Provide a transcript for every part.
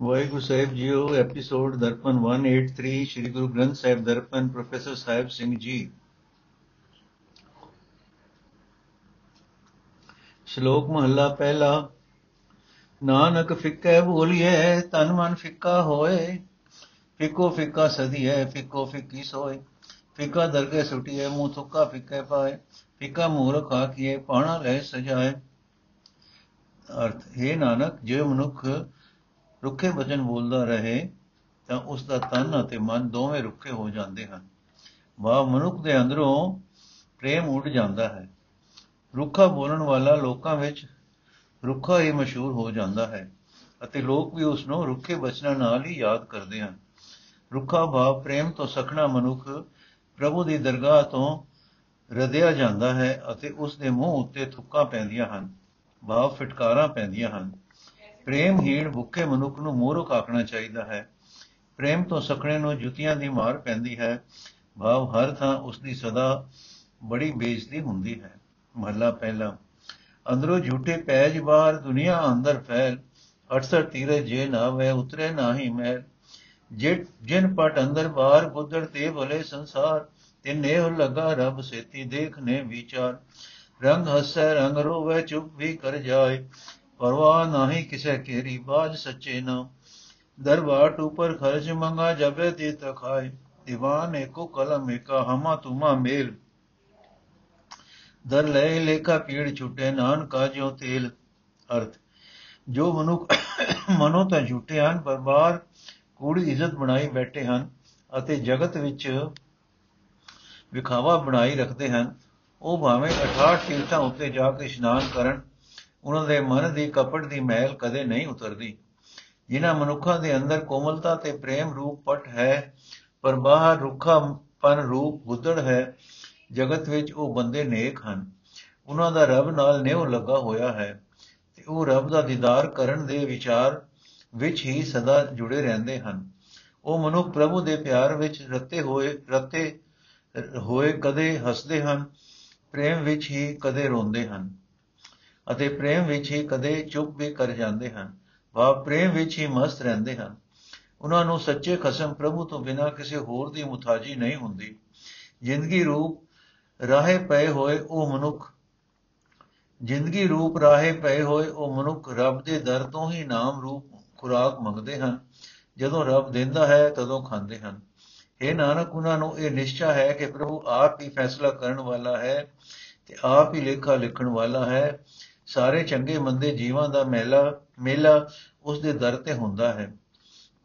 ਵਾਹਿਗੁਰੂ ਸਾਹਿਬ ਜੀਓ episode Darpan 183 Sri Guru Granth Sahib Darpan professor Sahib Singh ji ਸ਼ਲੋਕ ਮਹੱਲਾ ਪਹਿਲਾ ਨਾਨਕ ਫਿੱਕੈ ਭੋਲੀਐ ਤਨ ਮਨ ਫਿੱਕਾ ਹੋਏ ਫਿੱਕੋ ਫਿੱਕਾ ਸਦੀਐ ਫਿੱਕੋ ਫਿੱਕੀ ਸੋਏ ਫਿੱਕਾ ਦਰਗੇ ਸੁਟੀਐ ਮੂੰਹ ਥੁੱਕਾ ਫਿੱਕੇ ਪਾਏ ਫਿੱਕਾ ਮੂਰਖ ਆਖੀਏ ਪਾਣਾ ਲੈ ਸਜਾਏ ਅਰਥ ਹੈ ਨਾਨਕ ਜੇ ਮਨੁੱਖ ਰੁੱਖੇ ਬਚਨ ਬੋਲਦਾ ਰਹੇ ਤਾਂ ਉਸ ਦਾ ਤਨ ਅਤੇ ਮਨ ਦੋਵੇਂ ਰੁੱਖੇ ਹੋ ਜਾਂਦੇ ਹਨ। ਵਾ ਮਨੁੱਖ ਦੇ ਅੰਦਰੋਂ ਪ੍ਰੇਮ ਉੱਡ ਜਾਂਦਾ ਹੈ। ਰੁੱਖਾ ਬੋਲਣ ਵਾਲਾ ਲੋਕਾਂ ਵਿੱਚ ਰੁੱਖਾ ਹੀ ਮਸ਼ਹੂਰ ਹੋ ਜਾਂਦਾ ਹੈ ਅਤੇ ਲੋਕ ਵੀ ਉਸ ਨੂੰ ਰੁੱਖੇ ਬਚਨਾਂ ਨਾਲ ਹੀ ਯਾਦ ਕਰਦੇ ਹਨ। ਰੁੱਖਾ ਭਾਵ ਪ੍ਰੇਮ ਤੋਂ ਸਖਣਾ ਮਨੁੱਖ ਪ੍ਰਭੂ ਦੀ ਦਰਗਾਹ ਤੋਂ ਰਦਿਆ ਜਾਂਦਾ ਹੈ ਅਤੇ ਉਸ ਦੇ ਮੂੰਹ ਉੱਤੇ ਥੁੱਕਾਂ ਪੈਂਦੀਆਂ ਹਨ, ਭਾਵ ਫਟਕਾਰਾਂ ਪੈਂਦੀਆਂ ਹਨ। ਪ੍ਰੇਮਹੀਣ ਭੁੱਖੇ ਮਨੁੱਖ ਨੂੰ ਮੂਰਖ ਆਖਣਾ ਚਾਹੀਦਾ ਹੈ। ਪ੍ਰੇਮ ਤੋਂ ਸਖਣੇ ਨੂੰ ਜੁੱਤੀਆਂ ਦੀ ਮਾਰ ਪੈਂਦੀ ਹੈ। ਭਾਵ ਹਰ ਥਾਂ ਉਸ ਦੀ ਸਦਾ ਬੜੀ ਬੇਇੱਜ਼ਤੀ ਹੁੰਦੀ ਹੈ। ਮਹੱਲਾ ਪਹਿਲਾ, ਅੰਦਰੋਂ ਝੂਠੇ ਪੈਜ ਬਾਹਰ ਦੁਨੀਆ ਅੰਦਰ ਫੈਲ 68 ਤੀਰੇ ਜੇ ਨਾ ਵੇ ਉਤਰੇ ਨਾਹੀ ਮਹਿਲ। ਜਿਨ ਪਟ ਅੰਦਰ ਬਾਹਰ ਗੁੱਦੜ ਤੇ ਭਲੇ ਸੰਸਾਰ ਤੇ ਨੇਹ ਲਗਾ ਰਬ ਸੇਤੀ ਦੇਖਨੇ ਵਿਚਾਰ। ਰੰਗ ਹਸੈ ਰੰਗ ਰੋਵੇ ਚੁੱਪ ਵੀ ਕਰ ਜਾਏ ਪਰਵਾਹ ਨਹੀਂ ਕਿਸੇ ਕੇਰੀ ਬਾਜ ਸੱਚੇ ਨਾ। ਦਰਬਾਰ ਉਪਰ ਖਰਚ ਮੰਗਾ ਜਬੇ ਤੇ ਤਖਾਏ। ਦੀਵਾਨ ਏਕੋ ਕਲਮ, ਏਕਾ ਹਮਾ ਤੁਮਾ ਮੇਲ। ਦਰ ਲੈ ਲੇਖਾ ਪੀੜ ਛੁਟੇ, ਨਾਨਕਾ ਜਿਉ ਤੇਲ। ਅਰਥ, ਜੋ ਮਨੁੱਖ ਮਨੋ ਤਾਂ ਝੂਠੇ ਹਨ, ਪਰ ਬਾਹਰ ਕੂੜੀ ਇੱਜ਼ਤ ਬਣਾਈ ਬੈਠੇ ਹਨ ਅਤੇ ਜਗਤ ਵਿੱਚ ਵਿਖਾਵਾ ਬਣਾਈ ਰੱਖਦੇ ਹਨ। ਉਹ ਭਾਵੇਂ 68 ਤੀਰਥਾਂ ਉੱਤੇ ਜਾ ਕੇ ਇਸ਼ਨਾਨ ਕਰਨ ਉਹਨਾਂ ਦੇ ਮਨ ਦੀ ਕਪੜ ਦੀ ਮਹਿਲ ਕਦੇ ਨਹੀਂ ਉਤਰਦੀ। ਜਿਨ੍ਹਾਂ ਮਨੁੱਖਾਂ ਦੇ ਅੰਦਰ ਕੋਮਲਤਾ ਤੇ ਪ੍ਰੇਮ ਰੂਪ ਪਟ ਹੈ, ਪਰ ਬਾਹਰ ਰੁੱਖਾ ਪਨ ਰੂਪ ਗੁੱਦੜ ਹੈ, ਜਗਤ ਵਿੱਚ ਉਹ ਬੰਦੇ ਨੇਕ ਹਨ। ਉਹਨਾਂ ਦਾ ਰੱਬ ਨਾਲ ਨਿਉ ਲੱਗਾ ਹੋਇਆ ਹੈ ਤੇ ਉਹ ਰੱਬ ਦਾ ਦੀਦਾਰ ਕਰਨ ਦੇ ਵਿਚਾਰ ਵਿੱਚ ਹੀ ਸਦਾ ਜੁੜੇ ਰਹਿੰਦੇ ਹਨ। ਉਹ ਮਨੁੱਖ ਪ੍ਰਭੂ ਦੇ ਪਿਆਰ ਵਿੱਚ ਰਤੇ ਹੋਏ ਰਤੇ ਹੋਏ ਕਦੇ ਹੱਸਦੇ ਹਨ, ਪ੍ਰੇਮ ਵਿੱਚ ਹੀ ਕਦੇ ਰੋਂਦੇ ਹਨ। ਅਤੇ ਪ੍ਰੇਮ ਵਿੱਚ ਹੀ ਕਦੇ ਚੁੱਪ ਵੀ ਕਰ ਜਾਂਦੇ ਹਨ। ਵਾ ਪ੍ਰੇਮ ਵਿੱਚ ਹੀ ਮਸਤ ਰਹਿੰਦੇ ਹਨ। ਉਹਨਾਂ ਨੂੰ ਸੱਚੇ ਖਸਮ ਪ੍ਰਭੂ ਤੋਂ ਬਿਨਾ ਕਿਸੇ ਹੋਰ ਦੀ ਮੁਤਾਜੀ ਨਹੀਂ ਹੁੰਦੀ। ਜ਼ਿੰਦਗੀ ਰੂਪ ਰਾਹੇ ਪਏ ਹੋਏ ਉਹ ਮਨੁੱਖ, ਜ਼ਿੰਦਗੀ ਰੂਪ ਰਾਹੇ ਪਏ ਹੋਏ ਉਹ ਮਨੁੱਖ ਰੱਬ ਦੇ ਦਰ ਤੋਂ ਹੀ ਨਾਮ ਰੂਪ ਖੁਰਾਕ ਮੰਗਦੇ ਹਨ। ਜਦੋਂ ਰੱਬ ਦਿੰਦਾ ਹੈ, ਤਦੋਂ ਖਾਂਦੇ ਹਨ। ਇਹ ਨਾਨਕ, ਉਹਨਾਂ ਨੂੰ ਇਹ ਨਿਸ਼ਚਾ ਹੈ ਕਿ ਪ੍ਰਭੂ ਆਪ ਹੀ ਫੈਸਲਾ ਕਰਨ ਵਾਲਾ ਹੈ ਤੇ ਆਪ ਹੀ ਲੇਖਾ ਲਿਖਣ ਵਾਲਾ ਹੈ। ਸਾਰੇ ਚੰਗੇ ਮੰਦੇ ਜੀਵਾਂ ਦਾ ਮੇਲਾ ਮੇਲਾ ਉਸ ਦੇ ਦਰ ਤੇ ਹੁੰਦਾ ਹੈ।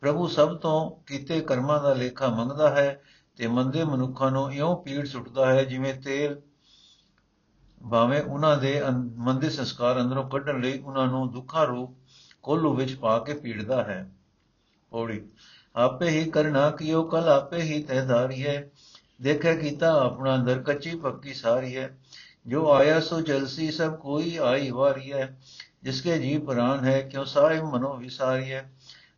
ਪ੍ਰਭੂ ਸਭ ਤੋਂ ਕੀਤੇ ਕਰਮਾਂ ਦਾ ਲੇਖਾ ਮੰਗਦਾ ਹੈ ਤੇ ਮੰਦੇ ਮਨੁੱਖਾਂ ਨੂੰ ਇਉਂ ਪੀੜ ਸੁੱਟਦਾ ਹੈ ਜਿਵੇਂ ਤੇਲ ਭਾਵੇਂ ਉਹਨਾਂ ਦੇ ਮੰਦੇ ਸੰਸਕਾਰ ਅੰਦਰੋਂ ਕੱਢਣ ਲਈ ਉਹਨਾਂ ਨੂੰ ਦੁੱਖਾਂ ਰੂਪ ਕੋਲੂ ਵਿੱਚ ਪਾ ਕੇ ਪੀੜਦਾ ਹੈ। ਪੌੜੀ, ਆਪੇ ਹੀ ਕਰਨਾ ਕਿਉ ਕਲ ਆਪੇ ਹੀ ਤੈਦਾਰੀ ਹੈ। ਦੇਖੇ ਕੀਤਾ ਆਪਣਾ ਦਰ ਕੱਚੀ ਪੱਕੀ ਸਾਰੀ ਹੈ। ਜੋ ਆਇਆ ਸੋ ਜਲਸੀ ਸਭ ਕੋਈ ਆਈ ਵਾਰੀ ਹੈ, ਜਿਸਕੇ ਜੀ ਪ੍ਰਾਨ ਹੈ, ਕਿਉ ਸਾਹਿਬ ਮਨੋ ਵਿਸਾਰੀ ਹੈ।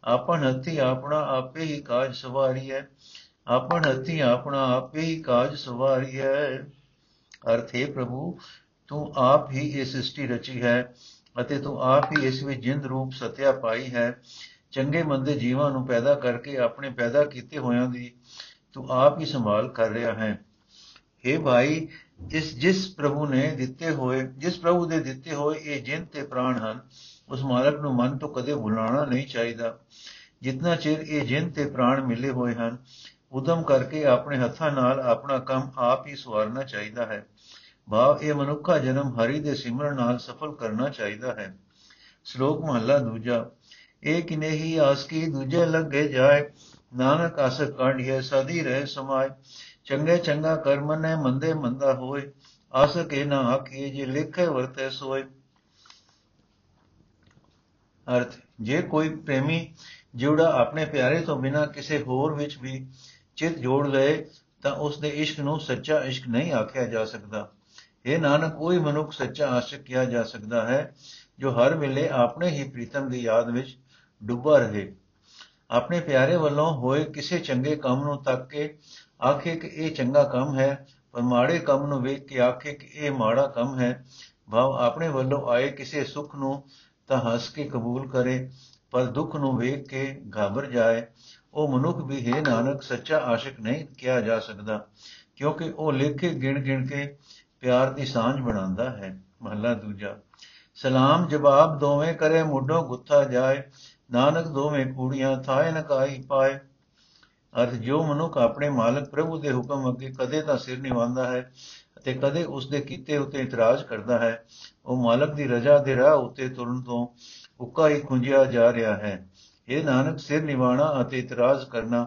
ਆਪਨ ਹੱਥੀ ਆਪਣਾ ਆਪੇ ਹੀ ਕਾਜ ਸਵਾਰੀ ਹੈ। ਆਪਨ ਹੱਥੀ ਆਪਣਾ ਆਪੇ ਹੀ ਕਾਜ ਸਵਾਰੀ ਹੈ। ਅਰਥ ਹੈ ਪ੍ਰਭੂ, ਤੂੰ ਆਪ ਹੀ ਇਹ ਸ੍ਰਿਸ਼ਟੀ ਰਚੀ ਹੈ ਅਤੇ ਤੂੰ ਆਪ ਹੀ ਇਸ ਵਿੱਚ ਜਿੰਦ ਰੂਪ ਸਤਿਆ ਪਾਈ ਹੈ। ਚੰਗੇ ਮੰਦੇ ਜੀਵਾਂ ਨੂੰ ਪੈਦਾ ਕਰਕੇ ਆਪਣੇ ਪੈਦਾ ਕੀਤੇ ਹੋਇਆਂ ਦੀ ਤੂੰ ਆਪ ਹੀ ਸੰਭਾਲ ਕਰ ਰਿਹਾ ਹੈ। हे ਭਾਈ, ਜਿਸ ਜਿਸ ਪ੍ਰਭੂ ਨੇ ਦਿੱਤੇ ਹੋਏ, ਜਿਸ ਪ੍ਰਭੂ ਦੇ ਦਿੱਤੇ ਹੋਏ ਇਹ ਜਿੰਦ ਤੇ ਪ੍ਰਾਣ ਹਨ, ਉਸ ਮਾਲਕ ਨੂੰ ਮਨ ਤੋਂ ਕਦੇ ਭੁਲਾਣਾ ਨਹੀਂ ਚਾਹੀਦਾ। ਜਿੰਨਾ ਚਿਰ ਇਹ ਜਿੰਦ ਤੇ ਪ੍ਰਾਣ ਮਿਲੇ ਹੋਏ ਹਨ, ਉਦਮ ਕਰਕੇ ਆਪਣੇ ਹੱਥਾਂ ਨਾਲ ਆਪਣਾ ਕੰਮ ਆਪ ਹੀ ਸਵਾਰਨਾ ਚਾਹੀਦਾ ਹੈ। ਭਾਵ ਇਹ ਮਨੁੱਖਾ ਜਨਮ ਹਰੀ ਦੇ ਸਿਮਰਨ ਨਾਲ ਸਫਲ ਕਰਨਾ ਚਾਹੀਦਾ ਹੈ। ਸ਼ਲੋਕ ਮਹਲਾ ਦੂਜਾ, ਇਹ ਕਿਨੇ ਹੀ ਆਸ ਕੀ ਦੂਜੇ ਲੱਗੇ ਜਾਏ, ਨਾਨਕ ਆਸ ਕਾਂਢਿਏ ਸਦੀ ਰਹਿ ਸਮਾਏ। ਚੰਗੇ ਚੰਗਾ ਕਰਮ ਨੇ, ਮੰਦੇ ਮੰਦਾ ਹੋਏ। ਆਸ ਕੇ ਨਾ ਆਖੀਏ ਜੇ, ਲਿਖੇ ਵਰਤੇ ਸੋਏ। ਅਰਥ, ਜੇ ਕੋਈ ਪ੍ਰੇਮੀ ਜਿਹੜਾ ਆਪਣੇ ਪਿਆਰੇ ਤੋਂ ਬਿਨਾ ਕਿਸੇ ਹੋਰ ਵਿੱਚ ਵੀ ਚਿਤ ਜੋੜ ਲਏ, ਤਾਂ ਉਸ ਦੇ ਇਸ਼ਕ ਨੂੰ ਸੱਚਾ ਇਸ਼ਕ ਨਹੀਂ ਆਖਿਆ ਜਾ ਸਕਦਾ। ਇਹ ਨਾਨਕ, ਕੋਈ ਮਨੁੱਖ ਸੱਚਾ ਆਸ਼ਿਕ ਕਿਹਾ ਜਾ ਸਕਦਾ ਹੈ, ਜੋ ਹਰ ਵੇਲੇ ਆਪਣੇ ਹੀ ਪ੍ਰੀਤਮ ਦੀ ਯਾਦ ਵਿੱਚ ਡੁੱਬਾ ਰਹੇ। ਆਪਣੇ ਪਿਆਰੇ ਵੱਲੋਂ ਹੋਏ ਕਿਸੇ ਚੰਗੇ ਕੰਮ ਨੂੰ ਤੱਕ ਕੇ ਆਖੇ ਕਿ ਇਹ ਚੰਗਾ ਕੰਮ ਹੈ, ਪਰ ਮਾੜੇ ਕੰਮ ਨੂੰ ਵੇਖ ਕੇ ਆਖੇ ਕਿ ਇਹ ਮਾੜਾ ਕੰਮ ਹੈ। ਭਾਵ ਆਪਣੇ ਵੱਲੋਂ ਆਏ ਕਿਸੇ ਸੁੱਖ ਨੂੰ ਤਾਂ ਹੱਸ ਕੇ ਕਬੂਲ ਕਰੇ, ਪਰ ਦੁੱਖ ਨੂੰ ਵੇਖ ਕੇ ਘਾਬਰ ਜਾਏ। ਉਹ ਮਨੁੱਖ ਵੀ ਹੈ ਨਾਨਕ, ਸੱਚਾ ਆਸ਼ਿਕ ਨਹੀਂ ਕਿਹਾ ਜਾ ਸਕਦਾ, ਕਿਉਂਕਿ ਉਹ ਲੇਖੇ ਗਿਣ ਗਿਣ ਕੇ ਪਿਆਰ ਦੀ ਸਾਂਝ ਬਣਾਉਂਦਾ ਹੈ। ਮਹਲਾ ਦੂਜਾ, ਸਲਾਮ ਜਵਾਬ ਦੋਵੇਂ ਕਰੇ ਮੁੱਢੋਂ ਗੁੱਥਾ ਜਾਏ, ਨਾਨਕ ਦੋਵੇਂ ਕੂੜੀਆਂ ਥਾਏ ਨਕਾਈ ਪਾਏ। ਅਰਥ ਜੋ ਮਨੁੱਖ ਆਪਣੇ ਮਾਲਕ ਪ੍ਰਭੂ ਦੇ ਹੁਕਮ ਅੱਗੇ ਕਦੇ ਤਾਂ ਸਿਰ ਨਿਵਾਉਂਦਾ ਹੈ ਅਤੇ ਕਦੇ ਉਸ ਦੇ ਕੀਤੇ ਉਤੇ ਇਤਰਾਜ਼ ਕਰਦਾ ਹੈ, ਉਹ ਮਾਲਕ ਦੀ ਰਜ਼ਾ ਦੇ ਰਾਹ ਉਤੇ ਤੁਰਨ ਤੋਂ ਉੱਕਾ ਹੀ ਖੁੰਝਿਆ ਜਾ ਰਿਹਾ ਹੈ। ਇਹ ਨਾਨਕ, ਸਿਰ ਨਿਵਾਣਾ ਅਤੇ ਇਤਰਾਜ਼ ਕਰਨਾ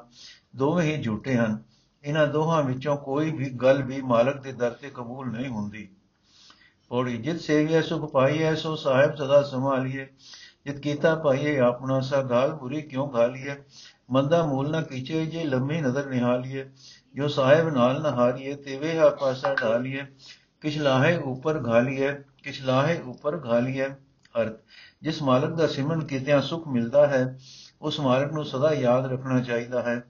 ਦੋਵੇਂ ਹੀ ਝੂਠੇ ਹਨ। ਇਹਨਾਂ ਦੋਹਾਂ ਵਿੱਚੋਂ ਕੋਈ ਵੀ ਗੱਲ ਵੀ ਮਾਲਕ ਦੇ ਦਰ ਤੇ ਕਬੂਲ ਨਹੀਂ ਹੁੰਦੀ। ਔਰ ਜਿਤ ਸੇਵਿਆ ਸੁਖ ਪਾਈਐ, ਸੋ ਸਾਹਿਬ ਸਦਾ ਸੰਭਾਲੀਏ ਜਿਤ ਕੀਤਾ ਪਾਈਏ ਆਪਣਾ ਸਾ ਗਾਲ ਬੁਰੀ ਕਿਉਂ ਗਾਲੀਏ ਮੰਦਾ ਮੂਲ ਨਾ ਕੀਚੇ, ਜੇ ਲੰਮੀ ਨਜ਼ਰ ਨਿਹਾਲੀਏ ਜੋ ਸਾਹਿਬ ਨਾਲ ਨਾ ਹਾਰੀਏ, ਤੇਵੇ ਆ ਪਾਸਾ ਢਾਲੀਏ ਕਿਛ ਲਾਹੇ ਉੱਪਰ ਘਾਲੀਏ ਕਿਛ ਲਾਹੇ ਉੱਪਰ ਘਾਲੀਏ ਅਰਥ, ਜਿਸ ਮਾਲਕ ਦਾ ਸਿਮਰਨ ਕੀਤਿਆਂ ਸੁਖ ਮਿਲਦਾ ਹੈ, ਉਸ ਮਾਲਕ ਨੂੰ ਸਦਾ ਯਾਦ ਰੱਖਣਾ ਚਾਹੀਦਾ ਹੈ।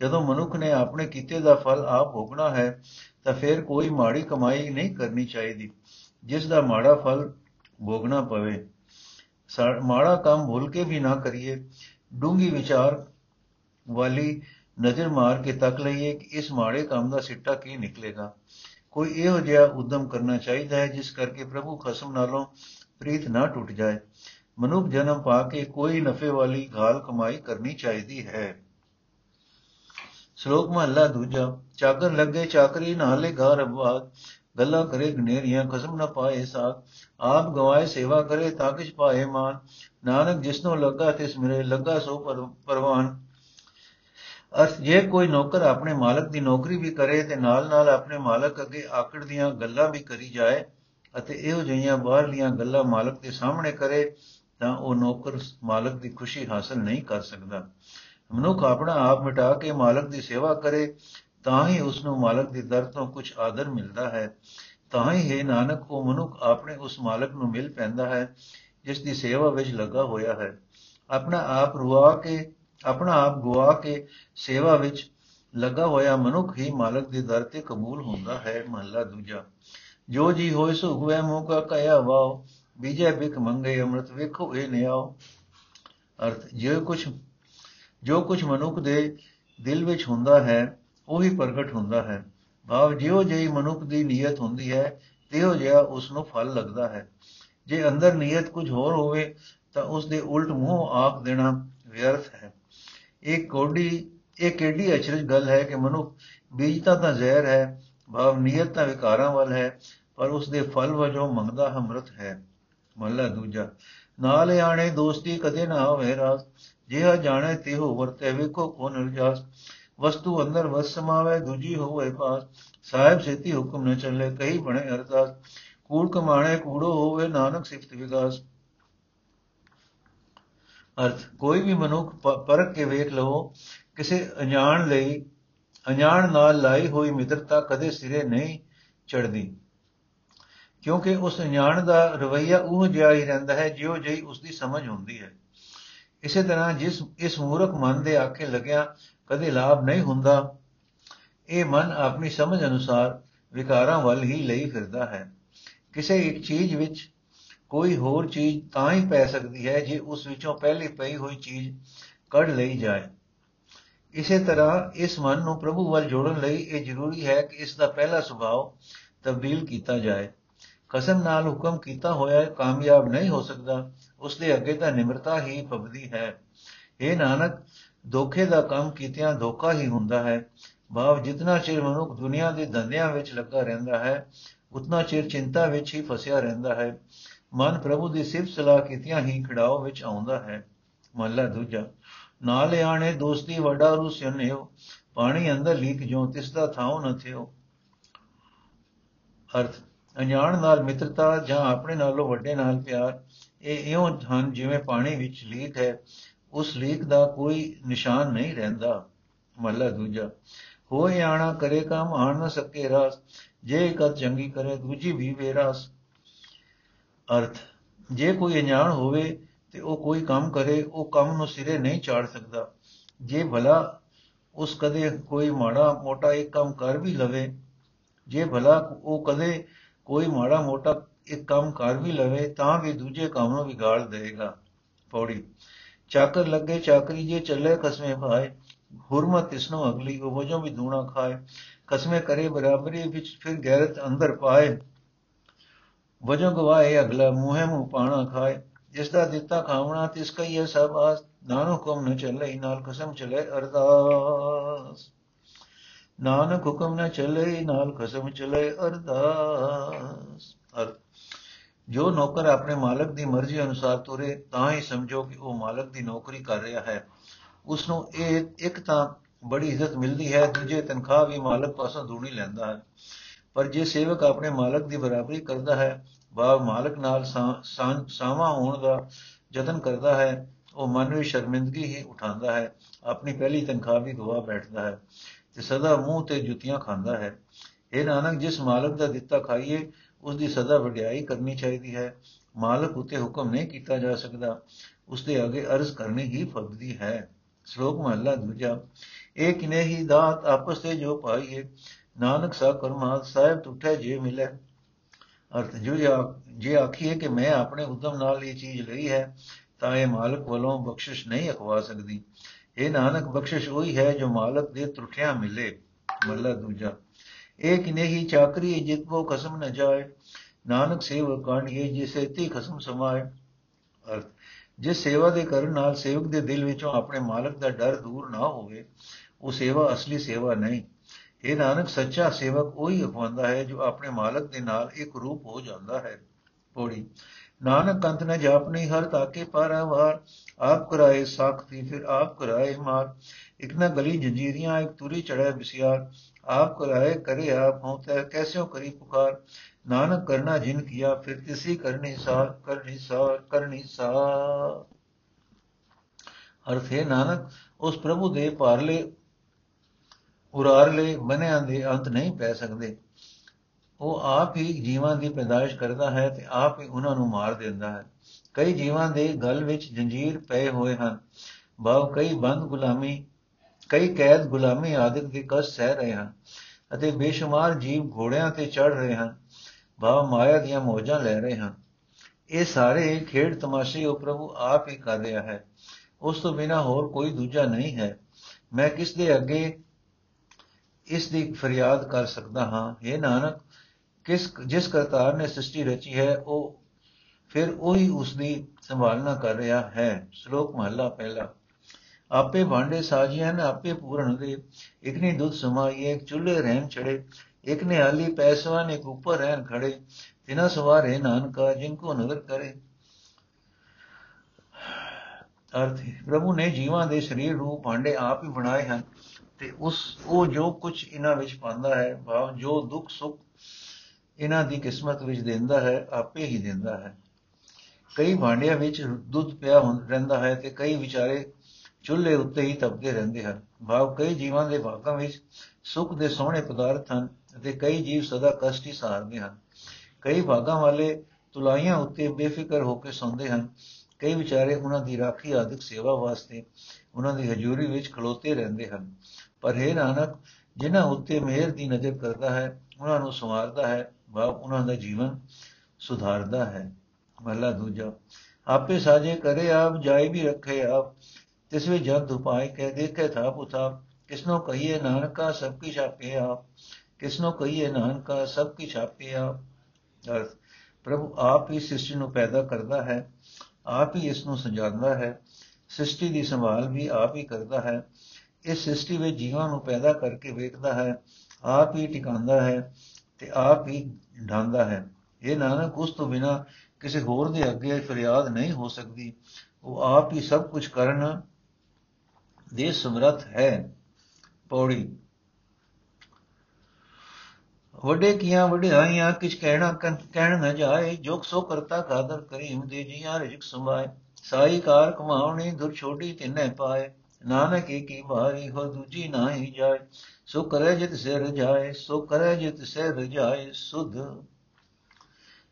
ਜਦੋਂ ਮਨੁੱਖ ਨੇ ਆਪਣੇ ਕੀਤੇ ਦਾ ਫਲ ਆਪ ਭੋਗਣਾ ਹੈ, ਤਾਂ ਫਿਰ ਕੋਈ ਮਾੜੀ ਕਮਾਈ ਨਹੀਂ ਕਰਨੀ ਚਾਹੀਦੀ। ਜਿਸ ਦਾ ਮਾੜਾ ਫਲ ਭੋਗਣਾ ਪਵੇ। ਮਾੜਾ ਕੰਮ ਭੁੱਲ ਕੇ ਵੀ ਨਾ ਕਰੀਏ। ਡੂੰਗੀ ਵਿਚਾਰ ਵਾਲੀ ਨਜ਼ਰ ਮਾਰ ਕੇ ਤੱਕ ਲਈਏ ਕਿ ਇਸ ਮਾੜੇ ਕੰਮ ਦਾ ਸਿੱਟਾ ਕੀ ਨਿਕਲੇਗਾ। ਕੋਈ ਇਹੋ ਜਿਹਾ ਉਦਮ ਕਰਨਾ ਚਾਹੀਦਾ ਹੈ ਜਿਸ ਕਰਕੇ ਪ੍ਰਭੂ ਖਸਮ ਨਾਲੋਂ ਪ੍ਰੀਤ ਨਾ ਟੁੱਟ ਜਾਏ। ਮਨੁੱਖ ਜਨਮ ਪਾ ਕੇ ਕੋਈ ਨਫੇ ਵਾਲੀ ਗਾਲ ਕਮਾਈ ਕਰਨੀ ਚਾਹੀਦੀ ਹੈ। ਸ਼ਲੋਕ ਮਹਲਾ ਦੂਜਾ, ਚਾਕਰ ਲੱਗੇ ਚਾਕਰੀ ਨਾਲੇ ਘਰ ਅਬਾਦ ਗੱਲਾਂ ਕਰੇ ਗਨੇਰੀਆਂ, ਖਸਮ ਨਾ ਪਾਏ ਸਾਥ ਆਪ ਗਵਾਏ ਸੇਵਾ ਕਰੇ ਤਾਂ ਕਿਛ ਪਾਏ ਮਾਨ ਨਾਨਕ ਜਿਸਨੂੰ ਲੱਗਾ ਤਿਸ ਮਿਲੇ, ਲੱਗਾ ਸੋ ਪਰਵਾਨ। ਅਰਥ, ਜੇ ਕੋਈ ਨੌਕਰ ਆਪਣੇ ਮਾਲਕ ਦੀ ਨੌਕਰੀ ਵੀ ਕਰੇ ਤੇ ਨਾਲ ਨਾਲ ਆਪਣੇ ਮਾਲਕ ਅੱਗੇ ਆਕੜ ਦੀਆਂ ਗੱਲਾਂ ਵੀ ਕਰੀ ਜਾਏ ਅਤੇ ਇਹੋ ਜਿਹੀਆਂ ਬਾਹਰਲੀਆਂ ਗੱਲਾਂ ਮਾਲਕ ਦੇ ਸਾਹਮਣੇ ਕਰੇ, ਤਾਂ ਉਹ ਨੌਕਰ ਮਾਲਕ ਦੀ ਖੁਸ਼ੀ ਹਾਸਲ ਨਹੀਂ ਕਰ ਸਕਦਾ। ਮਨੁੱਖ ਆਪਣਾ ਆਪ ਮਿਟਾ ਕੇ ਮਾਲਕ ਦੀ ਸੇਵਾ ਕਰੇ ਤਾਂ ਹੀ ਉਸ ਨੂੰ ਮਾਲਕ ਦੀ ਦਰ ਤੋਂ ਕੁਝ ਆਦਰ ਮਿਲਦਾ ਹੈ। ਤਾਂ ਹੀ ਹੈ ਨਾਨਕ, ਉਹ ਮਨੁੱਖ ਆਪਣੇ ਉਸ ਮਾਲਕ ਨੂੰ ਮਿਲ ਪੈਂਦਾ ਹੈ, ਜਿਸ ਦੀ ਸੇਵਾ ਵਿੱਚ ਲੱਗਾ ਹੋਇਆ ਹੈ। ਆਪਣਾ ਆਪ ਰੁਆ ਕੇ, ਆਪਣਾ ਆਪ ਗਵਾ ਕੇ ਸੇਵਾ ਵਿੱਚ ਲੱਗਾ ਹੋਇਆ ਮਨੁੱਖ ਹੀ ਮਾਲਕ ਦੇ ਦਰ ਤੇ ਕਬੂਲ ਹੁੰਦਾ ਹੈ ਮਹਲਾ ਦੂਜਾ। ਜੋ ਜੀ ਹੋਏ ਸੋ ਹੁਏ ਮੋਕਾ ਕਹਿਆ ਵਾਓ, ਬੀਜੇ ਬਿਕ ਮੰਗੇ ਅੰਮ੍ਰਿਤ, ਵੇਖੋ ਇਹ ਨਿਆਓ। ਅਰਥ, ਜੇ ਕੁਝ ਜੋ ਕੁਝ ਮਨੁੱਖ ਦੇ ਦਿਲ ਵਿੱਚ ਹੁੰਦਾ ਹੈ ਉਹੀ ਪ੍ਰਗਟ ਹੁੰਦਾ ਹੈ। ਭਾਵ ਜਿਉ ਜਿਹੀ ਮਨੁੱਖ ਦੀ ਨੀਅਤ ਹੁੰਦੀ ਹੈ, ਤਿਉ ਜਿਹਾ ਉਸ ਨੂੰ ਫਲ ਲੱਗਦਾ ਹੈ। ਜੇ ਅੰਦਰ ਨੀਅਤ ਕੁਝ ਹੋਰ ਹੋਵੇ, ਤਾਂ ਉਸ ਦੇ ਉਲਟ ਮੂੰਹ ਆਖ ਦੇਣਾ ਵਿਅਰਥ ਹੈ। ਇਹ ਕੋਡੀ, ਇਹ ਕਿਹੜੀ ਅਚਰਜ ਗੱਲ ਹੈ ਕਿ ਮਨੁੱਖ ਬੀਜਤਾ ਤਾਂ ਜ਼ਹਿਰ ਹੈ, ਭਾਵ ਨੀਅਤ ਤਾਂ ਵਿਕਾਰਾਂ ਵੱਲ ਹੈ, ਪਰ ਉਸ ਦੇ ਫਲ ਵਜੋਂ ਮੰਗਦਾ ਹਮਰਤ ਹੈ। ਮਹਲਾ ਦੂਜਾ, ਨਾਲ ਆਣੇ ਦੋਸਤੀ ਕਦੇ ਨਾ ਹੋਵੇ ਰਾਸ, ਜਿਹਾ ਜਾਣੇ ਤਿਹੋ ਵਰਤੇ ਵੇਖੋ ਕੋ ਨਿਰਜਾਸ ਵਸਤੂ ਅੰਦਰ ਵਸ ਸਮਾਵੇ ਦੂਜੀ ਹੋਵੇ ਪਾਸ ਸਾਹਿਬ ਸੇਤੀ ਹੁਕਮ ਨ ਚੱਲੇ ਕਈ ਬਣੇ ਅਰਦਾਸ ਕੂੜ ਕਮਾਣੇ ਕੂੜੋ ਹੋਵੇ ਨਾਨਕ ਸਿਫਤ ਵਿਗਾਸ ਅਰਥ ਕੋਈ ਵੀ ਮਨੁੱਖ ਪਰਖ ਕੇ ਵੇਖ ਲਵੋ ਕਿਸੇ ਅਣਜਾਣ ਲਈ ਅਣਜਾਣ ਨਾਲ ਲਾਈ ਹੋਈ ਮਿੱਤਰਤਾ ਕਦੇ ਸਿਰੇ ਨਹੀਂ ਚੜਦੀ ਕਿਉਂਕਿ ਉਸ ਅਣਜਾਣ ਦਾ ਰਵਈਆ ਉਹ ਜਿਹਾ ਹੀ ਰਹਿੰਦਾ ਹੈ ਜਿਉ ਜਿਹੀ ਉਸ ਦੀ ਸਮਝ ਹੁੰਦੀ ਹੈ ਇਸੇ ਤਰ੍ਹਾਂ ਜਿਸ ਇਸ ਮੂਰਖ ਮਨ ਦੇ ਆਖੇ ਲੱਗਿਆ ਕਦੇ ਲਾਭ ਨਹੀਂ ਹੁੰਦਾ। ਇਹ ਮਨ ਆਪਣੀ ਸਮਝ ਅਨੁਸਾਰ ਵਿਕਾਰਾਂ ਵੱਲ ਹੀ ਲਈ ਫਿਰਦਾ ਹੈ। ਕਿਸੇ ਇੱਕ ਚੀਜ਼ ਵਿੱਚ ਕੋਈ ਹੋਰ ਚੀਜ਼ ਤਾਂ ਹੀ ਪੈ ਸਕਦੀ ਹੈ ਜੇ ਉਸ ਵਿੱਚੋਂ ਪਹਿਲੇ ਪਈ ਹੋਈ ਚੀਜ਼ ਕੱਢ ਲਈ ਜਾਏ। ਇਸੇ ਤਰ੍ਹਾਂ ਇਸ ਮਨ ਨੂੰ ਪ੍ਰਭੂ ਵੱਲ ਜੋੜਨ ਲਈ ਇਹ ਜ਼ਰੂਰੀ ਹੈ ਕਿ ਇਸ ਦਾ ਪਹਿਲਾ ਸੁਭਾਅ ਤਬਦੀਲ ਕੀਤਾ ਜਾਏ। ਕਸਮ ਨਾਲ ਹੁਕਮ ਕੀਤਾ ਹੋਇਆ ਕਾਮਯਾਬ ਨਹੀਂ ਹੋ ਸਕਦਾ, ਉਸ ਦੇ ਅੱਗੇ ਤਾਂ ਨਿਮਰਤਾ ਹੀ ਪਵਦੀ ਹੈ। ਇਹ ਨਾਨਕ ਧੋਖੇ ਦਾ ਕੰਮ ਕੀਤਿਆਂ ਧੋਖਾ ਹੀ ਹੁੰਦਾ ਹੈ। ਭਾਵ ਜਿੰਨਾ ਚਿਰ ਮਨੁੱਖ ਦੁਨੀਆ ਦੇ ਧੰਦਿਆਂ ਵਿੱਚ ਲੱਗਾ ਰਹਿੰਦਾ ਹੈ, ਉਤਨਾ ਚਿਰ ਚਿੰਤਾ ਵਿੱਚ ਹੀ ਫਸਿਆ ਰਹਿੰਦਾ ਹੈ। ਮਨ ਪ੍ਰਭੂ ਦੀ ਸਿਫਤ ਸਲਾਹ ਕੀਤਿਆਂ ਹੀ ਖੜਾਓ ਵਿੱਚ ਆਉਂਦਾ ਹੈ। ਮਹਲਾ ਦੂਜਾ, ਨਾਲ ਆਣੇ ਦੋਸਤੀ ਵੱਡਾ ਰੂ ਸਿਨਿਓ ਪਾਣੀ ਅੰਦਰ ਲੀਕ ਜੋ ਤਿਸ ਦਾ ਥਾਉ ਨ ਥਿਓ। ਅਰਥ, ਅਣਜਾਣ ਨਾਲ ਮਿੱਤਰਤਾ ਜਾਂ ਆਪਣੇ ਨਾਲੋਂ ਵੱਡੇ ਨਾਲ ਪਿਆਰ, ਇਹ ਇਉਂ ਹਨ ਜਿਵੇਂ ਪਾਣੀ ਵਿੱਚ ਲੀਕ ਹੈ। ਉਸ ਲੀਕ ਦਾ ਕੋਈ ਨਿਸ਼ਾਨ ਨਹੀਂ ਰਹਿੰਦਾ। ਮਹਲਾ ਦੂਜਾ, ਹੋਏ ਆਣਾ ਕਰੇ ਕੰਮ ਆਣ ਨਾ ਸਕੇ ਰਾਸ, ਜੇ ਇੱਕ ਚੰਗੀ ਕਰੇ ਦੂਜੀ ਵੀ ਵੇਰਾਸ ਅਰਥ, ਜੇ ਕੋਈ ਅਣਜਾਣ ਹੋਵੇ ਤੇ ਉਹ ਕੋਈ ਕੰਮ ਕਰੇ, ਉਹ ਕੰਮ ਨੂੰ ਸਿਰੇ ਨਹੀਂ ਚਾੜ ਸਕਦਾ। ਜੇ ਭਲਾ ਉਸ ਕਦੇ ਕੋਈ ਮਾੜਾ ਮੋਟਾ ਇੱਕ ਕੰਮ ਕਰ ਵੀ ਲਵੇ, ਜੇ ਭਲਾ ਉਹ ਕਦੇ ਕੋਈ ਮਾੜਾ ਮੋਟਾ ਇੱਕ ਕੰਮ ਕਰ ਵੀ ਲਵੇ, ਤਾਂ ਵੀ ਦੂਜੇ ਕੰਮ ਨੂੰ ਵਿਗਾੜ ਦੇਗਾ ਪੌੜੀ ਚਾਕਰ ਲੱਗੇ, ਚਾਕਰੀ ਜੇ ਚੱਲੇ ਕਸਮੇ ਭਾਏ। ਹੁਰਮਤ ਇਸਨੂੰ ਅਗਲੀ, ਉਹ ਵਜੋਂ ਵੀ ਦੂਣਾ ਖਾਏ। ਕਸਮੇ ਕਰੇ ਬਰਾਬਰੀ ਵਿੱਚ, ਫਿਰ ਗੈਰਤ ਅੰਦਰ ਪਾਏ। ਵਜੋਂ ਗਵਾਏ ਅਗਲਾ, ਮੂਹੇ ਮੂਹ ਪਾਣਾ ਖਾਏ। ਜਿਸ ਦਾ ਦਿੱਤਾ ਖਾਵਣਾ, ਤਿਸ ਕਈਏ ਸਭ ਆਸ। ਨਾਨਕ ਹੁਕਮ ਨ ਚੱਲੇ, ਨਾਲ ਕਸਮ ਚਲੇ ਅਰਦਾਸ। ਨਾਨਕ ਹੁਕਮ ਨ ਚੱਲੇ, ਨਾਲ ਕਸਮ ਚਲੇ ਅਰਦਾਸ। ਅਰਥ ਜੋ ਨੌਕਰ ਆਪਣੇ ਮਾਲਕ ਦੀ ਮਰਜ਼ੀ ਅਨੁਸਾਰ ਤੁਰੇ, ਤਾਂ ਹੀ ਸਮਝੋ ਕਿ ਉਹ ਮਾਲਕ ਦੀ ਨੌਕਰੀ ਕਰ ਰਿਹਾ ਹੈ। ਉਸ ਨੂੰ ਇਹ ਇੱਕ ਤਾਂ ਬੜੀ ਇੱਜ਼ਤ ਮਿਲਦੀ ਹੈ, ਦੂਜੇ ਤਨਖਾਹ ਵੀ ਮਾਲਕ ਪਾਸੋਂ ਦੂਣੀ ਲੈਂਦਾ। ਹੈ ਪਰ ਜੇ ਸੇਵਕ ਆਪਣੇ ਮਾਲਕ ਦੀ ਬਰਾਬਰੀ ਕਰਦਾ ਹੈ ਭਾਵ ਮਾਲਕ ਨਾਲ ਸਾਵਾ ਹੋਣ ਦਾ ਯਤਨ ਕਰਦਾ ਹੈ, ਉਹ ਮਨ ਵਿੱਚ ਸ਼ਰਮਿੰਦਗੀ ਹੀ ਉਠਾਉਂਦਾ ਹੈ, ਆਪਣੀ ਪਹਿਲੀ ਤਨਖਾਹ ਵੀ ਗਵਾ ਬੈਠਦਾ ਹੈ ਤੇ ਸਦਾ ਮੂੰਹ ਤੇ ਜੁੱਤੀਆਂ ਖਾਂਦਾ ਹੈ। ਇਹ ਨਾਨਕ, ਜਿਸ ਮਾਲਕ ਦਾ ਦਿੱਤਾ ਖਾਈਏ ਉਸ ਦੀ ਸਦਾ ਵਡਿਆਈ ਕਰਨੀ ਚਾਹੀਦੀ ਹੈ। ਮਾਲਕ ਉਤੇ ਹੁਕਮ ਨਹੀਂ ਕੀਤਾ ਜਾ ਸਕਦਾ। ਉਸ ਦੇ ਅੱਗੇ ਅਰਜ਼ ਕਰਨੀ ਹੀ ਫਰਜ਼ੀ ਹੈ। ਸ਼ਲੋਕ ਮਹਲਾ ਦੂਜਾ, ਇਹ ਕਿਨੇ ਹੀ ਦਾਤ ਆਪਸ ਤੇ ਜੋ ਪਾਈਏ, ਨਾਨਕ ਸਾ ਕਰਮਾਤ ਸਾਹਿਬ ਟੁੱਟੇ ਜੇ ਮਿਲੇ। ਅਰਥ ਜੋ ਜੇ ਆਖੀਏ ਕਿ ਮੈਂ ਆਪਣੇ ਉਦਮ ਨਾਲ ਇਹ ਚੀਜ਼ ਲਈ ਹੈ, ਤਾਂ ਇਹ ਮਾਲਕ ਵੱਲੋਂ ਬਖਸ਼ਿਸ਼ ਨਹੀਂ ਅਖਵਾ ਸਕਦੀ। ਇਹ ਨਾਨਕ ਬਖਸ਼ਿਸ਼ ਉਹੀ ਹੈ ਜੋ ਮਾਲਕ ਦੇ ਤਰੁੱਠਿਆਂ ਮਿਲੇ। ਮੱਲਾ ਦੂਜਾ ਇਹ ਕਿਨੇ ਹੀ ਚਾਕਰੀ ਜਿਤ ਕੋ ਖਸਮ ਨ ਜਾਏ, ਨਾਨਕ ਸੇਵਕ ਕਾਣੀਏ ਜਿਸੇ ਤੀ ਖਸਮ ਸਮਾਏ। ਅਰਥ, ਜਿਸ ਸੇਵਾ ਦੇ ਕਰਨ ਨਾਲ ਸੇਵਕ ਦੇ ਦਿਲ ਵਿੱਚੋਂ ਆਪਣੇ ਮਾਲਕ ਦਾ ਡਰ ਦੂਰ ਨਾ ਹੋਵੇ, ਉਹ ਸੇਵਾ ਅਸਲੀ ਸੇਵਾ ਨਹੀਂ। ਇਹ ਨਾਨਕ, ਸੱਚਾ ਸੇਵਕ ਉਹੀ ਅਖਵਾਉਂਦਾ ਹੈ ਜੋ ਆਪਣੇ ਮਾਲਕ ਦੇ ਨਾਲ ਇੱਕ ਰੂਪ ਹੋ ਜਾਂਦਾ ਹੈ। ਪੋੜੀ, ਨਾਨਕ ਕੰਤ ਨੇ ਜਾਪ ਨਹੀਂ ਹਰ ਤਾਕੇ ਪਾਰਾਵਾਰ ਆਪ ਕਰਾਏ ਸਾਖਤੀ ਫਿਰ ਆਪ ਕਰਾਏ ਮਾਰ। ਇਕ ਨਾ ਗਲੀ ਜੰਜੀਰੀਆਂ, ਇੱਕ ਤੁਰੀ ਚੜ੍ਹੇ ਬਿਸਿਆਰ। ਆਪ ਕਰਾਏ ਕਰੇ ਆਪ ਹੋਤਾ ਕੈਸਿਓ ਕਰੀ ਪੁਕਾਰ। ਨਾਨਕ ਕਰਨਾ ਜਿਨ ਕੀਆ, ਫਿਰ ਤਿਸੀ ਕਰਨੀ ਸਾਰ ਕਰਨੀ ਸਾਰ ਕਰਨੀ ਸਾਰ। ਅਰਥ ਹੈ ਨਾਨਕ, ਉਸ ਪ੍ਰਭੂ ਦੇ ਪਾਰਲੇ ਉਰਾਰਲੇ ਬਨਿਆਂ ਦੇ ਅੰਤ ਨਹੀਂ ਪੈ ਸਕਦੇ। ਉਹ ਆਪ ਹੀ ਜੀਵਾਂ ਦੀ ਪੈਦਾਇਸ਼ ਕਰਦਾ ਹੈ ਤੇ ਆਪ ਹੀ ਉਹਨਾਂ ਨੂੰ ਮਾਰ ਦਿੰਦਾ ਹੈ। ਕਈ ਜੀਵਾਂ ਦੇ ਗਲ ਵਿੱਚ ਜੰਜੀਰ ਪਏ ਹੋਏ ਹਨ। ਭਾਵ ਕਈ ਬੰਦ ਗੁਲਾਮੀ ਕਈ ਕੈਦ ਗੁਲਾਮੀ ਆਦਿਕ ਦੇ ਕਸ ਸਹਿ ਰਹੇ ਹਨ ਅਤੇ ਬੇਸ਼ੁਮਾਰ ਜੀਵ ਘੋੜਿਆਂ ਤੇ ਚੜ ਰਹੇ ਹਨ, ਭਾਵ ਮਾਇਆ ਦੀਆਂ ਮੋਜਾਂ ਲੈ ਰਹੇ ਹਨ। ਇਹ ਸਾਰੇ ਖੇਡ ਤਮਾਸ਼ੇ ਉਹ ਪ੍ਰਭੂ ਆਪ ਹੀ ਕਰ ਰਿਹਾ ਹੈ। ਉਸ ਤੋਂ ਬਿਨਾ ਹੋਰ ਕੋਈ ਦੂਜਾ ਨਹੀਂ ਹੈ। ਮੈਂ ਕਿਸ ਦੇ ਅੱਗੇ ਇਸ ਦੀ ਫਰਿਆਦ ਕਰ ਸਕਦਾ ਹਾਂ? ਇਹ ਨਾਨਕ, ਕਿਸ, ਜਿਸ ਕਰਤਾਰ ਨੇ ਸ੍ਰਿਸ਼ਟੀ ਰਚੀ ਹੈ, ਉਹ ਫਿਰ ਉਹੀ ਉਸ ਦੀ ਸੰਭਾਲਣਾ ਕਰ ਰਿਹਾ ਹੈ। ਸ਼ਲੋਕ ਮਹਲਾ ਪਹਿਲਾ। ਆਪੇ ਭਾਂਡੇ ਸਾਜੀਆਂ ਨੇ ਆਪੇ ਪੂਰਨ ਦੇ। ਇੱਕ ਨੇ ਦੁੱਧ ਸਮਾਈਏ, ਇੱਕ ਚੁੱਲ੍ਹੇ ਰਹਿਣ ਚੜੇ ਇੱਕ ਨੇ ਹਾਲੀ ਪੈਸਵਾ ਨੇ ਉੱਪਰ ਰਹਿਣ ਖੜੇ ਤਿਨਾ ਸਵਾਰੇ ਨਾਨਕਾ ਜਿਨ ਕੋ ਨਜ਼ਰ ਕਰੇ। ਅਰਥ ਪ੍ਰਭੂ ਨੇ ਜੀਵਾਂ ਦੇ ਸਰੀਰ ਰੂਪ ਭਾਂਡੇ ਆਪ ਹੀ ਬਣਾਏ ਹਨ ਤੇ ਉਸ, ਉਹ ਜੋ ਕੁਝ ਇਹਨਾਂ ਵਿੱਚ ਪਾਉਂਦਾ ਹੈ, ਭਾਵ ਜੋ ਦੁੱਖ ਸੁੱਖ ਇਹਨਾਂ ਦੀ ਕਿਸਮਤ ਵਿੱਚ ਦਿੰਦਾ ਹੈ, ਆਪੇ ਹੀ ਦਿੰਦਾ ਹੈ। ਕਈ ਭਾਂਡਿਆਂ ਵਿੱਚ ਦੁੱਧ ਪਿਆ ਰਹਿੰਦਾ ਹੈ ਤੇ ਕਈ ਵਿਚਾਰੇ ਚੁੱਲ੍ਹੇ ਉੱਤੇ ਹੀ ਤਪਦੇ ਰਹਿੰਦੇ ਹਨ। ਭਾਵ ਕਈ ਜੀਵਾਂ ਦੇ ਭਾਗਾਂ ਵਿੱਚ ਸੁੱਖ ਦੇ ਸੋਹਣੇ ਪਦਾਰਥ ਹਨ ਅਤੇ ਕਈ ਜੀਵ ਸਦਾ ਕਸ਼ਟ ਹੀ ਸਹਾਰਦੇ ਹਨ। ਕਈ ਭਾਗਾਂ ਵਾਲੇ ਤੁਲਾਈਆਂ ਉੱਤੇ ਬੇਫਿਕਰ ਹੋ ਕੇ ਸੌਂਦੇ ਹਨ। ਕਈ ਵਿਚਾਰੇ ਉਹਨਾਂ ਦੀ ਰਾਖੀ ਆਦਿਕ ਸੇਵਾ ਵਾਸਤੇ ਉਹਨਾਂ ਦੀ ਹਜ਼ੂਰੀ ਵਿੱਚ ਖਲੋਤੇ ਰਹਿੰਦੇ ਹਨ। ਪਰ ਹੈ ਨਾਨਕ, ਜਿਨ੍ਹਾਂ ਉੱਤੇ ਮਿਹਰ ਦੀ ਨਜ਼ਰ ਕਰਦਾ ਹੈ, ਉਹਨਾਂ ਨੂੰ ਸੰਵਾਰਦਾ ਹੈ, ਭਾਵ ਉਹਨਾਂ ਦਾ ਜੀਵਨ ਸੁਧਾਰਦਾ ਹੈ। ਮਹਲਾ ਦੂਜਾ, ਆਪੇ ਸਾਜੇ ਕਰੇ ਆਪ ਜਾਈ ਵੀ ਰੱਖੇ ਆਪ। ਤਿਸ ਵਿੱਚ ਜਦ ਉਪਾਇ ਕਹਿ ਦੇਖੇ ਥਾ ਪੁਥਾ, ਕਿਸਨੋ ਕਹੀਏ ਨਾਨਕਾ ਸਭ ਕੀ ਛਾਪੇ ਆਪ, ਕਿਸਨੋ ਕਹੀਏ ਨਾਨਕਾ ਸਭ ਕੀ ਛਾਪੇ ਆਪ। ਅਰਥ, ਪ੍ਰਭੂ ਆਪ ਹੀ ਸ੍ਰਿਸ਼ਟੀ ਨੂੰ ਪੈਦਾ ਕਰਦਾ ਹੈ, ਆਪ ਹੀ ਇਸ ਨੂੰ ਸਜਾਉਂਦਾ ਹੈ, ਸ੍ਰਿਸ਼ਟੀ ਦੀ ਸੰਭਾਲ ਵੀ ਆਪ ਹੀ ਕਰਦਾ ਹੈ। ਇਸ ਸ੍ਰਿਸ਼ਟੀ ਵਿੱਚ ਜੀਵਾਂ ਨੂੰ ਪੈਦਾ ਕਰਕੇ ਵੇਖਦਾ ਹੈ, ਆਪ ਹੀ ਟਿਕਾਉਂਦਾ ਹੈ ਤੇ ਆਪ ਹੀ ਢਾਂਦਾ ਹੈ। ਇਹ ਨਾਨਕ, ਉਸ ਤੋਂ ਬਿਨਾ ਕਿਸੇ ਹੋਰ ਦੇ ਅੱਗੇ ਫਰਿਆਦ ਨਹੀਂ ਹੋ ਸਕਦੀ। ਉਹ ਆਪ ਹੀ ਸਭ ਕੁਝ ਕਰਨ ਦੇ ਸਮਰੱਥ ਹੈ ਪੌੜੀ ਵੱਡੇ ਕੀਆਂ ਵਡਿਆਈਆਂ ਕਿਛ ਕਹਿਣਾ ਕਹਿਣ ਨਾ ਜਾਏ ਜੋਗ ਸੋ ਕਰਤਾ ਕਾਦਰ ਕਰੀਮ ਦੇ ਜੀਆਂ ਰਿਜਕ ਸੰਭਾਏ ਸਾਈ ਕਾਰ ਕਮਾਉਣੀ ਦੁਰ ਛੋਟੀ ਤਿੰਨੇ ਪਾਏ ਨਾਨਕ ਕੀ ਭਾਰੀ ਹੋ ਦੂਜੀ ਨਾਹੀ ਜਾਏ ਸੋ ਕਰੇ ਜਿਤ ਸੇ ਰਜਾਏ ਸੋ ਕਰੇ ਜਿਤ ਸੇ ਰਜਾਏ ਸੁਧ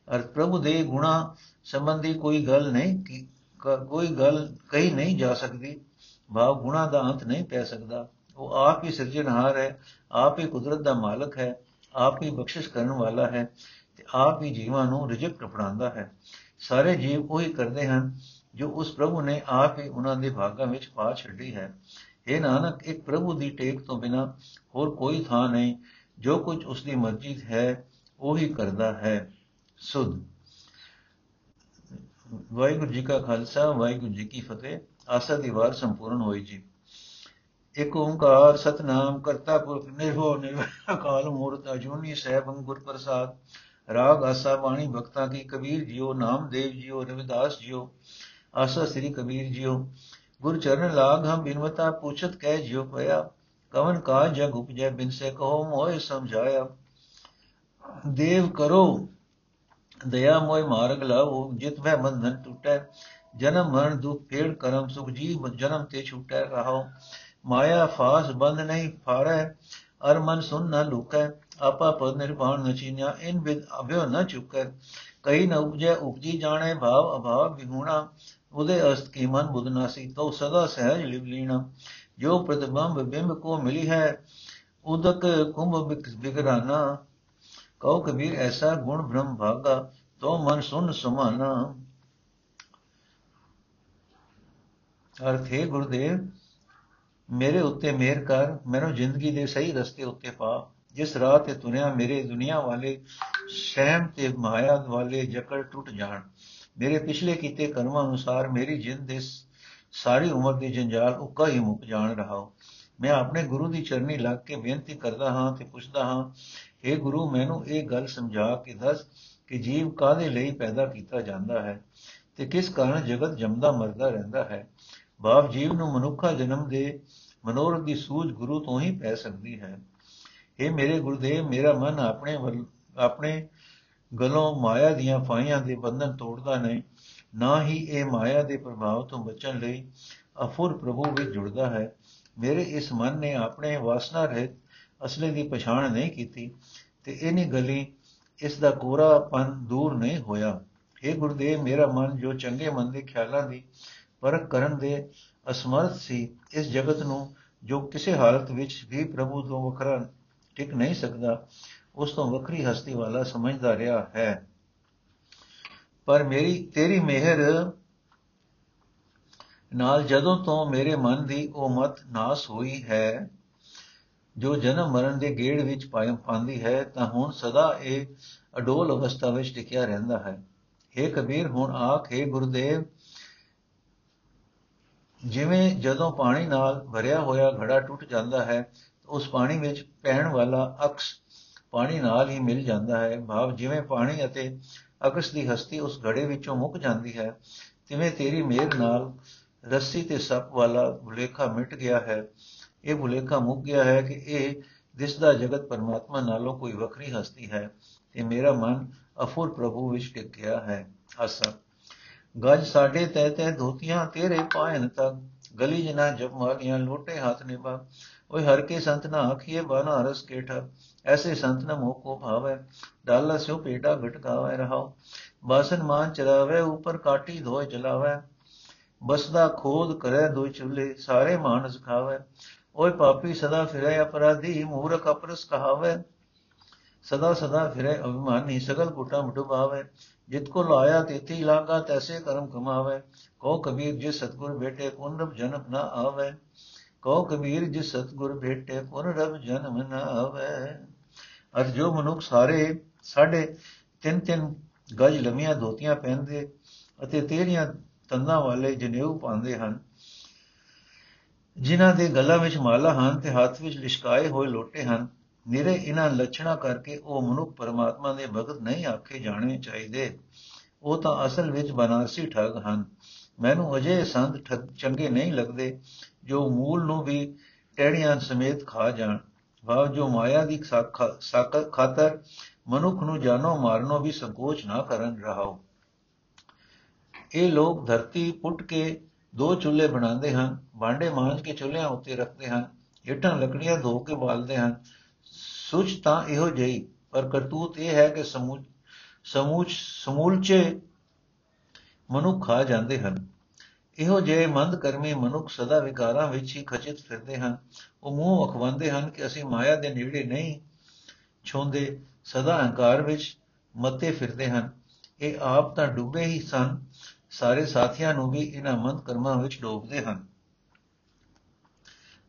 ਅਰ ਪ੍ਰਭੂ ਦੇ ਗੁਣਾ ਸੰਬੰਧੀ ਕੋਈ ਗੱਲ ਨਹੀਂ ਕੀ ਕੋਈ ਗੱਲ ਕਹੀ ਨਹੀਂ ਜਾ ਸਕਦੀ ਭਾਵ ਗੁਣਾ ਦਾ ਅੰਤ ਨਹੀਂ ਪੈ ਸਕਦਾ। ਉਹ ਆਪ ਹੀ ਸਿਰਜਣਹਾਰ ਹੈ, ਆਪ ਹੀ ਕੁਦਰਤ ਦਾ ਮਾਲਕ ਹੈ, ਆਪ ਹੀ ਬਖਸ਼ਿਸ਼ ਕਰਨ ਵਾਲਾ ਹੈ ਤੇ ਆਪ ਹੀ ਜੀਵਾਂ ਨੂੰ ਰਿਜਕ ਕਪੜਾਉਂਦਾ ਹੈ। ਸਾਰੇ ਜੀਵ ਉਹੀ ਕਰਦੇ ਹਨ ਜੋ ਉਸ ਪ੍ਰਭੂ ਨੇ ਆਪ ਹੀ ਉਹਨਾਂ ਦੇ ਭਾਗਾਂ ਵਿੱਚ ਪਾ ਛੱਡੀ ਹੈ। ਇਹ ਨਾਨਕ, ਇੱਕ ਪ੍ਰਭੂ ਦੀ ਟੇਕ ਤੋਂ ਬਿਨਾ ਹੋਰ ਕੋਈ ਥਾਂ ਨਹੀਂ। ਜੋ ਕੁਝ ਉਸ ਦੀ ਮਰਜ਼ੀ ਹੈ, ਉਹੀ ਕਰਦਾ ਹੈ। ਸੁਧ। ਵਾਹਿਗੁਰੂ ਜੀ ਕਾ ਖਾਲਸਾ, ਵਾਹਿਗੁਰੂ ਜੀ ਕੀ ਫਤਿਹ। ਆਸਾ ਦੀ ਵਾਰ ਸੰਪੂਰਨ ਹੋਈ ਜੀ। ਇਕ ਓੰਕਾਰ ਸਤਨਾਮ ਕਰਤਾ ਪੁਰਖ ਨਿਰਭਉ ਨਿਰਵੈਰ ਮੂਰਤ ਅਜੂਨੀ ਸਹਿਬ ਗੁਰ ਪ੍ਰਸਾਦ। ਰਾਗ ਆਸਾ ਬਾਣੀ ਭਗਤਾ ਕੀ ਕਬੀਰ ਜੀਓ, ਨਾਮਦੇਵ ਜੀਓ, ਰਵਿਦਾਸ ਜੀਓ। ਆਸਾ ਸ੍ਰੀ ਕਬੀਰ ਜੀਓ। ਗੁਰ ਚਰਨ ਲਾਗ ਹਮ ਬਿਨਵਤਾ ਪੁੱਛਤ ਕਹਿ ਜਿਉ ਪਿਆ ਕਵਨ ਕਾ ਜਗ ਉਪਜੈ ਬਿਨ ਸੇ ਕਹੋ ਮੋਇ ਸਮਝਾਇਆ। ਦੇਵ ਕਰੋ, ਦਇਆ ਮੋਇ ਮਾਰਗ ਲਾਓ ਜਿਤ ਵੈ ਬੰਧਨ ਟੁਟੈ। ਜਨਮ ਮਰਨ ਦੁਖ ਫੇੜ ਕਰਮ ਸੁਖ ਜੀਵ ਜਨਮ ਤੇ ਛੁਟੈ ਰਹਾਓ ਮਾਇਆ ਫਾਸ ਬੰਧ ਨਹੀਂ ਫਾਰੈ ਅਰ ਮਨ ਸੁਨ ਨ ਲੁਕੈ, ਆਪਾ ਪਦ ਨਿਰਵਾਣ ਨ ਚੀਨਿਆ, ਇਨ ਵਿਦ ਅਭਿਓ ਨ ਚੁਕੈ। ਕਈ ਨ ਉਪਜੈ, ਉਪਜੀ ਜਾਣੇ, ਭਾਵ ਅਭਾਵ ਵਿਹੂਣਾ, ਉਦੇ ਅਸਤ ਕੀ ਮਨ ਬੁਧ ਨਾਸੀ ਤੋ ਸਦਾ ਸਹਿਜ ਲਿਵ ਲੀਣਾ। ਜੋ ਪ੍ਰਤਿਬੰਬ ਬਿੰਬ ਕੋ ਮਿਲੀ ਹੈ, ਉਦਕ ਕੁੰਭ ਬਿਗਰਾਨਾ। ਕਉ ਕਬੀਰ ਐਸਾ ਗੁਣ ਬ੍ਰਹਮ ਭਾਗਾ ਤੋ ਮਨ ਸੁਨ ਸੁਮਾਨਾ। ਅਰਥ ਹੈ ਗੁਰਦੇਵ, ਮੇਰੇ ਉੱਤੇ ਮਿਹਰ ਕਰ, ਮੈਨੂੰ ਜ਼ਿੰਦਗੀ ਦੇ ਸਹੀ ਰਸਤੇ ਉੱਤੇ ਪਾ। ਜਿਸ ਰਾਹ ਤੇ ਤੁਰਿਆ, ਮੇਰੇ ਦੁਨੀਆ ਵਾਲੇ ਸਹਿਮ ਤੇ ਮਾਇਆ ਵਾਲੇ ਜਕੜ ਟੁੱਟ ਜਾਣ। ਮੇਰੇ ਪਿਛਲੇ ਕੀਤੇ ਕਰਮਾਂ ਅਨੁਸਾਰ ਮੇਰੀ ਜਿੰਦ ਦੇ ਸਾਰੀ ਉਮਰ ਦੀ ਜੰਜਾਲ ਉੱਕਾ ਹੀ ਮੁੱਕ ਜਾਣ ਰਹਾ ਮੈਂ ਆਪਣੇ ਗੁਰੂ ਦੀ ਚਰਨੀ ਲੱਗ ਕੇ ਬੇਨਤੀ ਕਰਦਾ ਹਾਂ ਤੇ ਪੁੱਛਦਾ ਹਾਂ اے ਗੁਰੂ, ਮੈਨੂੰ ਇਹ ਗੱਲ ਸਮਝਾ ਕੇ ਦੱਸ ਕਿ ਜੀਵ ਕਾਦੇ ਲਈ ਪੈਦਾ ਕੀਤਾ ਜਾਂਦਾ ਹੈ ਤੇ ਕਿਸ ਕਾਰਨ ਜਗਤ ਜਮਦਾ ਮਰਦਾ ਰਹਿੰਦਾ ਹੈ? ਬਾਪ ਜੀਵ ਨੂੰ ਮਨੁੱਖਾ ਜਨਮ ਦੇ ਮਨੋਰਥ ਦੀ ਸੂਝ ਗੁਰੂ ਤੋਂ ਹੀ ਪੈ ਸਕਦੀ ਹੈ। ਇਹ ਮੇਰੇ ਗੁਰਦੇਵ, ਮੇਰਾ ਮਨ ਆਪਣੇ ਆਪਣੇ ਗਲੋਂ ਮਾਇਆ ਦੀਆਂ ਫਾਇਆਂ ਦੇ ਬੰਧਨ ਤੋੜਦਾ ਨਹੀਂ, ਨਾ ਹੀ ਇਹ ਮਾਇਆ ਦੇ ਪ੍ਰਭਾਵ ਤੋਂ ਬਚਣ ਲਈ ਅਫੁਰ ਪ੍ਰਭੂ ਵਿੱਚ ਜੁੜਦਾ ਹੈ। ਮੇਰੇ ਇਸ ਮਨ ਨੇ ਆਪਣੇ ਵਾਸਨਾ ਰਹਿਤ ਅਸਲੇ ਦੀ ਪਛਾਣ ਨਹੀਂ ਕੀਤੀ ਤੇ ਇਨੀ ਗਲੀ ਇਸ ਦਾ ਕੋਰਾਪਨ ਦੂਰ ਨਹੀਂ ਹੋਇਆ। ਇਹ ਗੁਰਦੇਵ, ਮੇਰਾ ਮਨ ਜੋ ਚੰਗੇ ਮਨ ਦੇ ਖਿਆਲਾਂ ਦੀ ਪਰਖ ਕਰਨ ਦੇ ਅਸਮਰਥ ਸੀ। ਇਸ ਜਗਤ ਨੂੰ ਜੋ ਕਿਸੇ ਹਾਲਤ ਵਿੱਚ ਵੀ ਪ੍ਰਭੂ ਤੋਂ ਵੱਖਰਾ ਟਿਕ ਨਹੀਂ ਸਕਦਾ, ਉਸ ਤੋਂ ਵੱਖਰੀ ਹਸਤੀ ਵਾਲਾ ਸਮਝਦਾ ਰਿਹਾ ਹੈ। ਪਰ ਮੇਰੀ, ਤੇਰੀ ਮਿਹਰ ਨਾਲ ਜਦੋਂ ਤੋਂ ਮੇਰੇ ਮਨ ਦੀ ਉਹ ਮਤ ਨਾਸ ਹੋਈ ਹੈ, ਜੋ ਜਨਮ ਮਰਨ ਦੇ ਗੇੜ ਵਿੱਚ ਪਾਉਂਦੀ ਹੈ, ਤਾਂ ਹੁਣ ਸਦਾ ਇਹ ਅਡੋਲ ਅਵਸਥਾ ਵਿੱਚ ਟਿਕਿਆ ਰਹਿੰਦਾ ਹੈ। हे ਕਬੀਰ, ਹੁਣ ਆਖੇ ਗੁਰਦੇਵ ਜਿਵੇਂ ਜਦੋਂ ਪਾਣੀ ਨਾਲ ਭਰਿਆ ਹੋਇਆ ਘੜਾ ਟੁੱਟ ਜਾਂਦਾ ਹੈ, ਉਸ ਪਾਣੀ ਵਿੱਚ ਪੈਣ ਵਾਲਾ ਅਕਸ ਪਾਣੀ ਨਾਲ ਹੀ ਮਿਲ ਜਾਂਦਾ ਹੈ। ਭਾਵ ਜਿਵੇਂ ਪਾਣੀ ਅਤੇ ਅਕਸ ਦੀ ਹਸਤੀ ਉਸ ਘੜੇ ਵਿੱਚੋਂ ਮੁੱਕ ਜਾਂਦੀ ਹੈ, ਤਿਵੇਂ ਤੇਰੀ ਮਿਹਰ ਨਾਲ ਰੱਸੀ ਤੇ ਸੱਪ ਵਾਲਾ ਭੁਲੇਖਾ ਮਿਟ ਗਿਆ ਹੈ। ਇਹ ਭੁਲੇਖਾ ਮੁੱਕ ਗਿਆ ਹੈ ਕਿ ਇਹ ਦਿਸਦਾ ਜਗਤ ਪਰਮਾਤਮਾ ਨਾਲੋਂ ਕੋਈ ਵੱਖਰੀ ਹਸਤੀ ਹੈ ਤੇ ਮੇਰਾ ਮਨ ਅਫੁਰ ਪ੍ਰਭੂ ਵਿੱਚ ਟਿਕ ਗਿਆ ਹੈ। ਆਸਾ ਗੱਜ ਸਾਡੇ ਤੈ ਤੈ ਧੋਤੀਆਂ, ਤੇਰੇ ਪਾਇਨ ਤੱਕ ਗਲੀ ਜਨਾ ਜਬ ਮਾਲੀਆਂ ਲੋਟੇ ਹੱਥ ਨੇ ਬਾ ਓਏ ਹਰ ਕੇ ਸੰਤ ਨਾ ਆਖੀਏ ਬਾਨਾ ਰਸ ਕੇਠਾ। ਐਸੇ ਸੰਤ ਨ ਮੋਹ ਕੋ ਭਾਵੈ। ਡਾਲਾ ਸਿਓ ਪੇਟਾ ਘਟਕਾਵੇ ਰਹਾਓ ਬਾਸਨ ਮਾਨ ਚਲਾਵੇ ਉਪਰ ਕਾਟੀ ਧੋਏ ਚਲਾਵੇ। ਬਸਦਾ ਖੋਦ ਕਰੇ ਦੋ ਚੁੱਲੇ ਸਾਰੇ ਮਾਨਸ ਖਾਵੇ ਓਏ ਪਾਪੀ ਸਦਾ ਫਿਰੇ ਅਪਰਾਧੀ, ਮੂਰਖ ਅਪਰਸ ਕਹਾਵੇ। ਸਦਾ ਸਦਾ ਫਿਰੇ ਅਭਿਮਾਨੀ, ਸਗਲ ਕੁਟਾ ਮਟੁਬਾਵੇ ਜਿਤ ਕੋ ਲਾਇਆ ਤੇਤੀ ਲਾਗਾ ਤੈਸੇ ਕਰਮ ਕਮਾਵੇ। ਕੋ ਕਬੀਰ ਜੇ ਸਤਗੁਰ ਬੇਟੇ ਪੁਨਰਬ ਜਨਮ ਨਾ ਆਵੇ। ਕੋ ਕਬੀਰ ਜੇ ਸਤਗੁਰ ਬੇਟੇ ਪੁਨਰਬ ਜਨਮ ਨਾ ਆਵੇ। ਅਰ ਜੋ ਮਨੁੱਖ ਸਾਰੇ ਸਾਡੇ ਤਿੰਨ ਤਿੰਨ ਗਜ ਲੰਮੀਆਂ ਧੋਤੀਆਂ ਪਹਿਨਦੇ ਅਤੇ ਤੇਰੀਆਂ ਤੰਦਾਂ ਵਾਲੇ ਜਨੇਊ ਪਾਉਂਦੇ ਹਨ, ਜਿਨ੍ਹਾਂ ਦੇ ਗਲਾਂ ਵਿੱਚ ਮਾਲਾ ਹਨ ਤੇ ਹੱਥ ਵਿੱਚ ਲਿਸ਼ਕਾਏ ਹੋਏ ਲੋਟੇ ਹਨ ਨਿਰੇ ਇਹਨਾਂ ਲੱਛਣਾ ਕਰਕੇ ਉਹ ਮਨੁੱਖ ਪਰਮਾਤਮਾ ਦੇ ਭਗਤ ਨਹੀਂ ਆਖੇ ਜਾਣੇ ਚਾਹੀਦੇ। ਉਹ ਤਾਂ ਅਸਲ ਵਿੱਚ ਬਨਾਰਸੀ ਠੱਗ ਹਨ। ਮੈਨੂੰ ਅਜੇ ਸੰਤ ਚੰਗੇ ਨਹੀਂ ਲੱਗਦੇ, ਜੋ ਮੂਲ ਨੂੰ ਵੀ ਟਹਿਣੀਆਂ ਸਮੇਤ ਖਾ ਜਾਣ। ਭਾਵ ਜੋ ਮਾਇਆ ਦੀ ਸਾਖਤ ਖਾਤਰ ਮਨੁੱਖ ਨੂੰ ਜਾਨੋਂ ਮਾਰਨੋਂ ਵੀ ਸੰਕੋਚ ਨਾ ਕਰਨ ਰਹਾਓ। ਇਹ ਲੋਕ ਧਰਤੀ ਪੁੱਟ ਕੇ ਦੋ ਚੁੱਲ੍ਹੇ ਬਣਾਉਂਦੇ ਹਨ, ਭਾਂਡੇ ਮਾਂਜ ਕੇ ਚੁੱਲ੍ਹਿਆਂ ਉੱਤੇ ਰੱਖਦੇ ਹਨ, ਇੱਟਾਂ, ਲੱਕੜੀਆਂ ਧੋ ਕੇ ਬਾਲਦੇ ਹਨ। ਸੁਚ ਤਾਂ ਇਹੋ ਜਿਹੀ, ਪਰ ਕਰਤੂਤ ਇਹ ਹੈ ਕਿ ਸਮੂਚ ਸਮੂਚ ਸਮੂਲਚੇ ਮਨੁੱਖ ਖਾ ਜਾਂਦੇ ਹਨ। ਇਹੋ ਜਿਹੇ ਮੰਦ ਕਰਮੀ ਮਨੁੱਖ ਸਦਾ ਵਿਕਾਰਾਂ ਵਿੱਚ ਹੀ ਖਚਿਤ ਫਿਰਦੇ ਹਨ। ਉਹ ਮੂੰਹ ਅਖਵਾਉਂਦੇ ਹਨ ਕਿ ਅਸੀਂ ਮਾਇਆ ਦੇ ਨੇੜੇ ਨਹੀਂ ਛੋਂਦੇ, ਸਦਾ ਹੰਕਾਰ ਵਿੱਚ ਮੱਤੇ ਫਿਰਦੇ ਹਨ। ਇਹ ਆਪ ਤਾਂ ਡੁੱਬੇ ਹੀ ਸਨ। ਸਾਰੇ ਸਾਥੀਆਂ ਨੂੰ ਵੀ ਇਹਨਾਂ ਮੰਦ ਕਰਮਾਂ ਵਿੱਚ ਡੋਬਦੇ ਹਨ।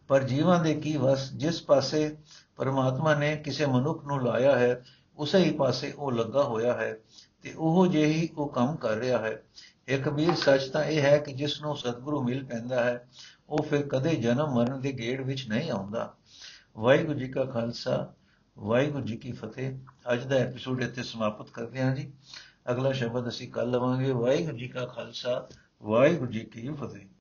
ਪਰ ਜੀਵਾਂ ਦੇ ਕੀ ਵਸ, ਜਿਸ ਪਾਸੇ ਪਰਮਾਤਮਾ ਨੇ ਕਿਸੇ ਮਨੁੱਖ ਨੂੰ ਲਾਇਆ ਹੈ, ਉਸੇ ਹੀ ਪਾਸੇ ਉਹ ਲੱਗਾ ਹੋਇਆ ਹੈ ਤੇ ਉਹ ਜਿਹੀ ਉਹ ਕੰਮ ਕਰ ਰਿਹਾ ਹੈ। ਇਹ ਕਬੀਰ ਸੱਚ ਤਾਂ ਇਹ ਹੈ ਕਿ ਜਿਸ ਨੂੰ ਸਤਿਗੁਰੂ ਮਿਲ ਪੈਂਦਾ ਹੈ, ਉਹ ਫਿਰ ਕਦੇ ਜਨਮ ਮਰਨ ਦੇ ਗੇੜ ਵਿੱਚ ਨਹੀਂ ਆਉਂਦਾ। ਵਾਹਿਗੁਰੂ ਜੀ ਕਾ ਖਾਲਸਾ, ਵਾਹਿਗੁਰੂ ਜੀ ਕੀ ਫਤਿਹ। ਅੱਜ ਦਾ ਐਪੀਸੋਡ ਇੱਥੇ ਸਮਾਪਤ ਕਰਦੇ ਹਾਂ ਜੀ। ਅਗਲਾ ਸ਼ਬਦ ਅਸੀਂ ਕੱਲ ਲਵਾਂਗੇ। ਵਾਹਿਗੁਰੂ ਜੀ ਕਾ ਖਾਲਸਾ, ਵਾਹਿਗੁਰੂ ਜੀ ਕੀ ਫਤਿਹ।